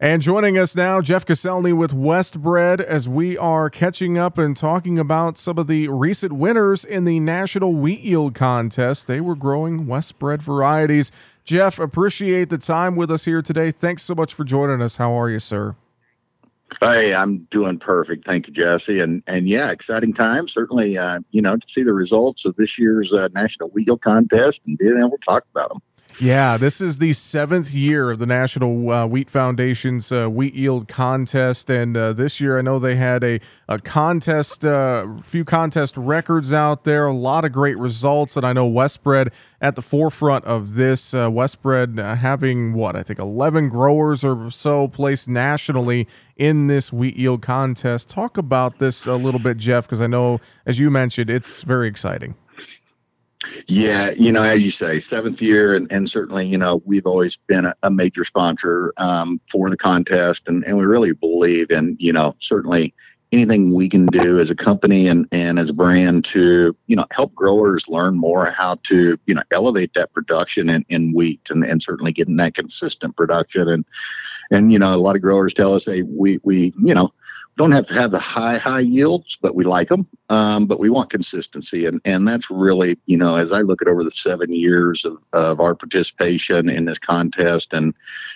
And joining us now, Jeff Koscelny with Westbred, as we are catching up and talking about some of the recent winners in the National Wheat Yield Contest. They were growing Westbred varieties. Jeff, appreciate the time with us here today. Thanks so much for joining us. How are you, sir? Hey, I'm doing perfect. Thank you, Jesse. And and yeah, exciting time. Certainly, uh, you know, to see the results of this year's uh, National Wheat Yield Contest and being able to talk about them. Yeah, this is the seventh year of the National uh, Wheat Foundation's uh, Wheat Yield Contest, and uh, this year I know they had a a contest, a uh, few contest records out there, a lot of great results, and I know Westbred at the forefront of this. Uh, Westbred uh, having what I think eleven growers or so placed nationally in this wheat yield contest. Talk about this a little bit, Jeff, because I know as you mentioned, it's very exciting. Yeah, you know, as you say, seventh year, and, and certainly, you know, we've always been a, a major sponsor um, for the contest, and, and we really believe in, you know, certainly anything we can do as a company and, and as a brand to, you know, help growers learn more how to, you know, elevate that production in, in wheat and, and certainly getting that consistent production. And, and, you know, a lot of growers tell us, hey, we, we, you know, don't have to have the high high yields, but we like them. Um, but we want consistency, and and that's really you know as I look at over the seven years of, of our participation in this contest, and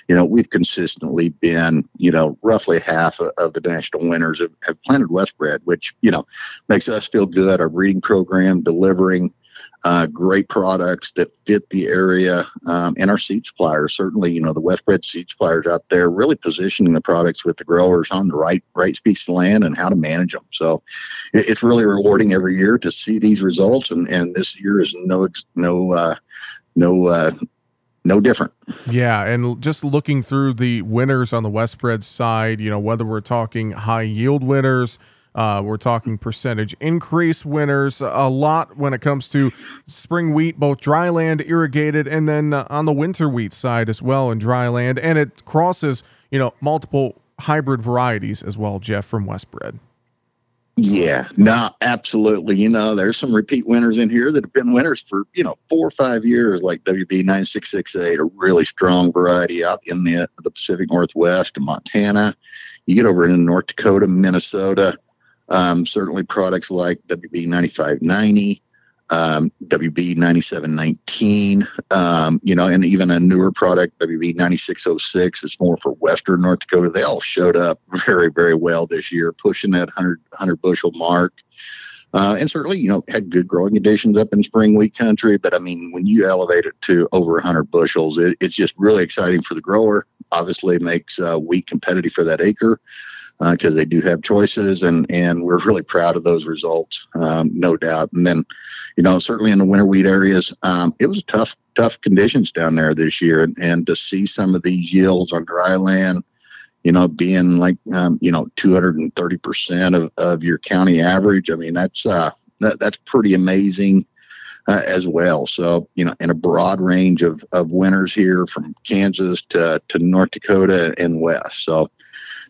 you know we've consistently been you know roughly half of, the national winners have, have planted Westbred, which you know makes us feel good. Our breeding program delivering uh, great products that fit the area um, and our seed suppliers. Certainly, you know, the Westbred seed suppliers out there really positioning the products with the growers on the right right piece of land and how to manage them. So it, it's really rewarding every year to see these results, and, and this year is no no uh, no. Uh, no different. Yeah, and just looking through the winners on the Westbred side, you know, whether we're talking high yield winners, uh, we're talking percentage increase winners a lot when it comes to spring wheat, both dry land, irrigated, and then uh, on the winter wheat side as well in dry land. And it crosses, you know, multiple hybrid varieties as well, Jeff, from Westbred. Yeah, no, absolutely. You know, there's some repeat winners in here that have been winners for, you know, four or five years, like WB 9668, a really strong variety out in the, the Pacific Northwest and Montana. You get over in North Dakota, Minnesota, um, certainly products like WB 9590, um, WB 9719, um, you know, and even a newer product, WB 9606, is more for Western North Dakota. They all showed up very, very well this year, pushing that 100, 100 bushel mark. Uh, and certainly, you know, had good growing conditions up in spring wheat country. But I mean, when you elevate it to over 100 bushels, it, it's just really exciting for the grower. Obviously, makes uh, wheat competitive for that acre because uh, they do have choices, and and we're really proud of those results, um, no doubt. And then, you know, certainly in the winter wheat areas, um, it was tough tough conditions down there this year, and, and to see some of these yields on dry land, you know, being like um, you know 230 percent of, of your county average. I mean, that's uh, that, that's pretty amazing. Uh, as well. So, you know, in a broad range of, of winners here from Kansas to, to North Dakota and West. So,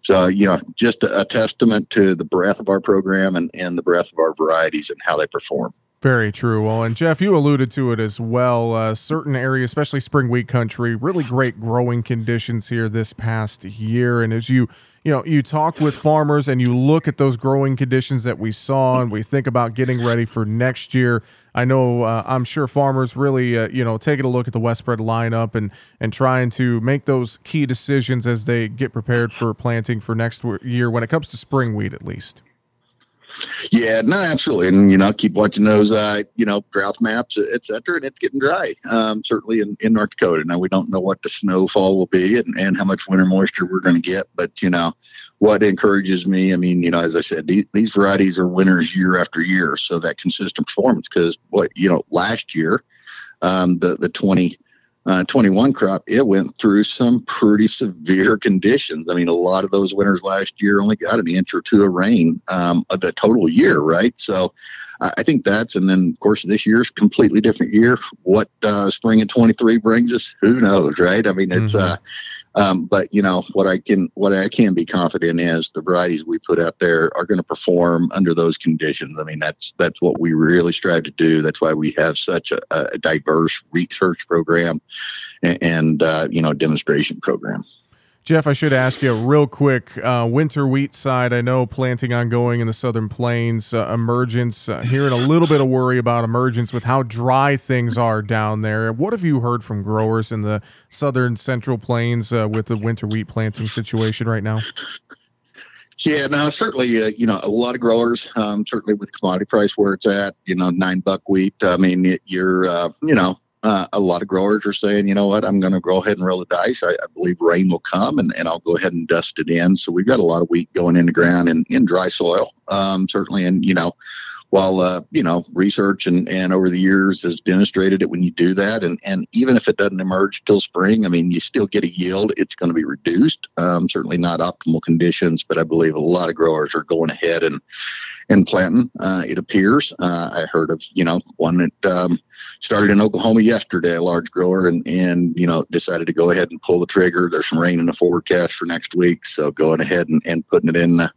so, you know, just a, a testament to the breadth of our program and, and the breadth of our varieties and how they perform. Very true. Well, and Jeff, you alluded to it as well. Uh, certain areas, especially spring wheat country, really great growing conditions here this past year. And as you you know, you talk with farmers and you look at those growing conditions that we saw, and we think about getting ready for next year. I know, uh, I'm sure farmers really, uh, you know, taking a look at the Westbred lineup and and trying to make those key decisions as they get prepared for planting for next year when it comes to spring wheat, at least. Yeah, no, absolutely, and you know, keep watching those, uh, you know, drought maps, etc. And it's getting dry, um, certainly in, in North Dakota. Now we don't know what the snowfall will be and, and how much winter moisture we're going to get, but you know, what encourages me, I mean, you know, as I said, these, these varieties are winners year after year, so that consistent performance. Because what you know, last year, um, the the twenty uh, 21 crop, it went through some pretty severe conditions. I mean, a lot of those winters last year only got an inch or two of rain um, of the total year, right? So I think that's, and then of course this year's completely different year. What uh, spring of 23 brings us, who knows, right? I mean, it's, mm-hmm. uh, um, but you know what I can what I can be confident is the varieties we put out there are going to perform under those conditions. I mean that's that's what we really strive to do. That's why we have such a, a diverse research program and, and uh, you know demonstration program. Jeff, I should ask you real quick. Uh, winter wheat side, I know planting ongoing in the southern plains. Uh, emergence, uh, hearing a little bit of worry about emergence with how dry things are down there. What have you heard from growers in the southern central plains uh, with the winter wheat planting situation right now? Yeah, now certainly, uh, you know, a lot of growers, um, certainly with commodity price where it's at, you know, nine buck wheat. I mean, it, you're, uh, you know, uh, a lot of growers are saying, you know what, I'm going to go ahead and roll the dice. I, I, believe rain will come and, and I'll go ahead and dust it in. So we've got a lot of wheat going in the ground in, in dry soil, um, certainly. And, you know, while, uh, you know, research and, and over the years has demonstrated that when you do that, and, and even if it doesn't emerge till spring, I mean, you still get a yield. It's going to be reduced. Um, certainly not optimal conditions, but I believe a lot of growers are going ahead and, and planting. Uh, it appears. Uh, I heard of you know one that um, started in Oklahoma yesterday, a large grower, and and you know decided to go ahead and pull the trigger. There's some rain in the forecast for next week, so going ahead and, and putting it in the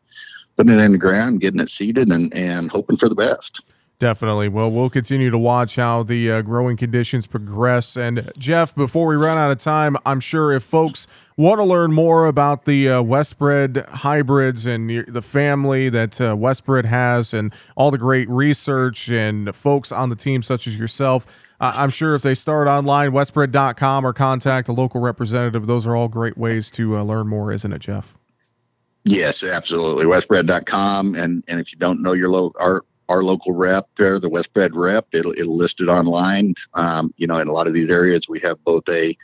putting it in the ground, getting it seeded, and and hoping for the best. Definitely. Well, we'll continue to watch how the uh, growing conditions progress. And Jeff, before we run out of time, I'm sure if folks want to learn more about the uh, Westbred hybrids and the family that uh, Westbred has and all the great research and folks on the team, such as yourself, I'm sure if they start online, westbred.com or contact a local representative, those are all great ways to uh, learn more, isn't it, Jeff? Yes, absolutely. Westbred.com. And, and if you don't know your local, our local rep there, the West Westbred rep. It'll, it'll list it online. Um, you know, in a lot of these areas, we have both a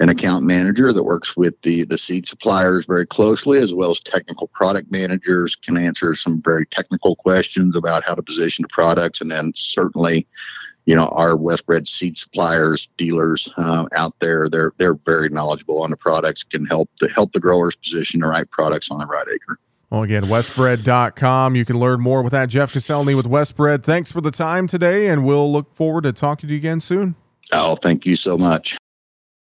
an account manager that works with the the seed suppliers very closely, as well as technical product managers can answer some very technical questions about how to position the products, and then certainly. You know, our Westbred seed suppliers, dealers uh, out there, they're they're very knowledgeable on the products, can help to help the growers position the right products on the right acre. Well, again, westbred.com. You can learn more with that. Jeff Koscelny with Westbred. Thanks for the time today, and we'll look forward to talking to you again soon. Oh, thank you so much.